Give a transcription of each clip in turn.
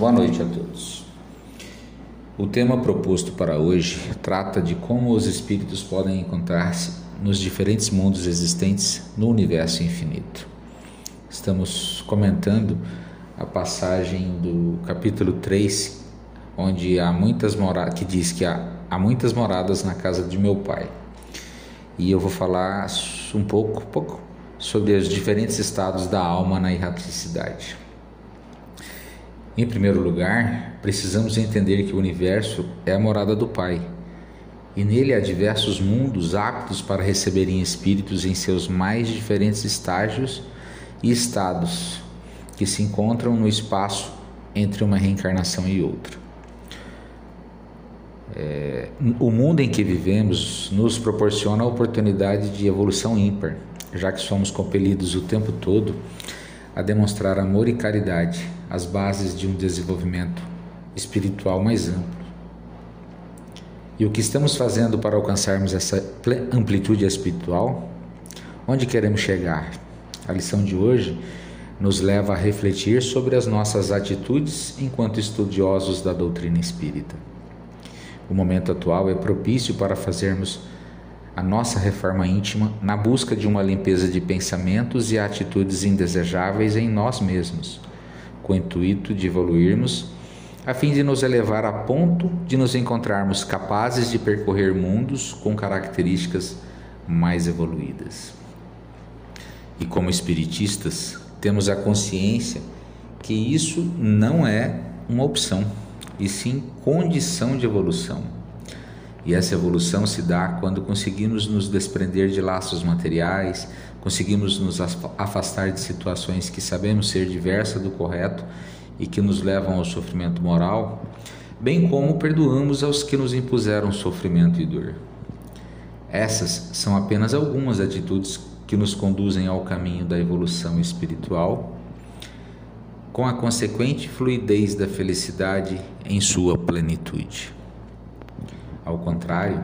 Boa noite a todos. O tema proposto para hoje trata de como os espíritos podem encontrar-se nos diferentes mundos existentes no universo infinito. Estamos comentando a passagem do capítulo 3, onde há muitas moradas, que diz que há, há muitas moradas na casa de meu pai. E eu vou falar um pouco, pouco sobre os diferentes estados da alma na erraticidade. Em primeiro lugar, precisamos entender que o universo é a morada do Pai, e nele há diversos mundos aptos para receberem espíritos em seus mais diferentes estágios e estados, que se encontram no espaço entre uma reencarnação e outra. É, o mundo em que vivemos nos proporciona a oportunidade de evolução ímpar, já que somos compelidos o tempo todo a demonstrar amor e caridade, as bases de um desenvolvimento espiritual mais amplo. E o que estamos fazendo para alcançarmos essa amplitude espiritual? Onde queremos chegar? A lição de hoje nos leva a refletir sobre as nossas atitudes enquanto estudiosos da doutrina espírita. O momento atual é propício para fazermos a nossa reforma íntima na busca de uma limpeza de pensamentos e atitudes indesejáveis em nós mesmos, com o intuito de evoluirmos, a fim de nos elevar a ponto de nos encontrarmos capazes de percorrer mundos com características mais evoluídas. E como espiritistas, temos a consciência que isso não é uma opção, e sim condição de evolução e essa evolução se dá quando conseguimos nos desprender de laços materiais, conseguimos nos afastar de situações que sabemos ser diversas do correto e que nos levam ao sofrimento moral, bem como perdoamos aos que nos impuseram sofrimento e dor. Essas são apenas algumas atitudes que nos conduzem ao caminho da evolução espiritual, com a consequente fluidez da felicidade em sua plenitude. Ao contrário,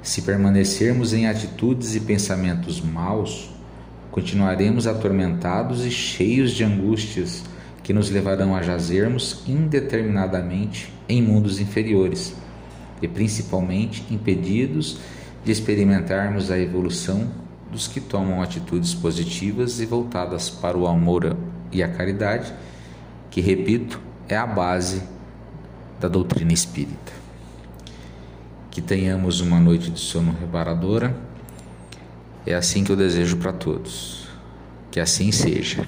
se permanecermos em atitudes e pensamentos maus, continuaremos atormentados e cheios de angústias que nos levarão a jazermos indeterminadamente em mundos inferiores e principalmente impedidos de experimentarmos a evolução dos que tomam atitudes positivas e voltadas para o amor e a caridade, que, repito, é a base da doutrina espírita que tenhamos uma noite de sono reparadora. É assim que eu desejo para todos. Que assim seja.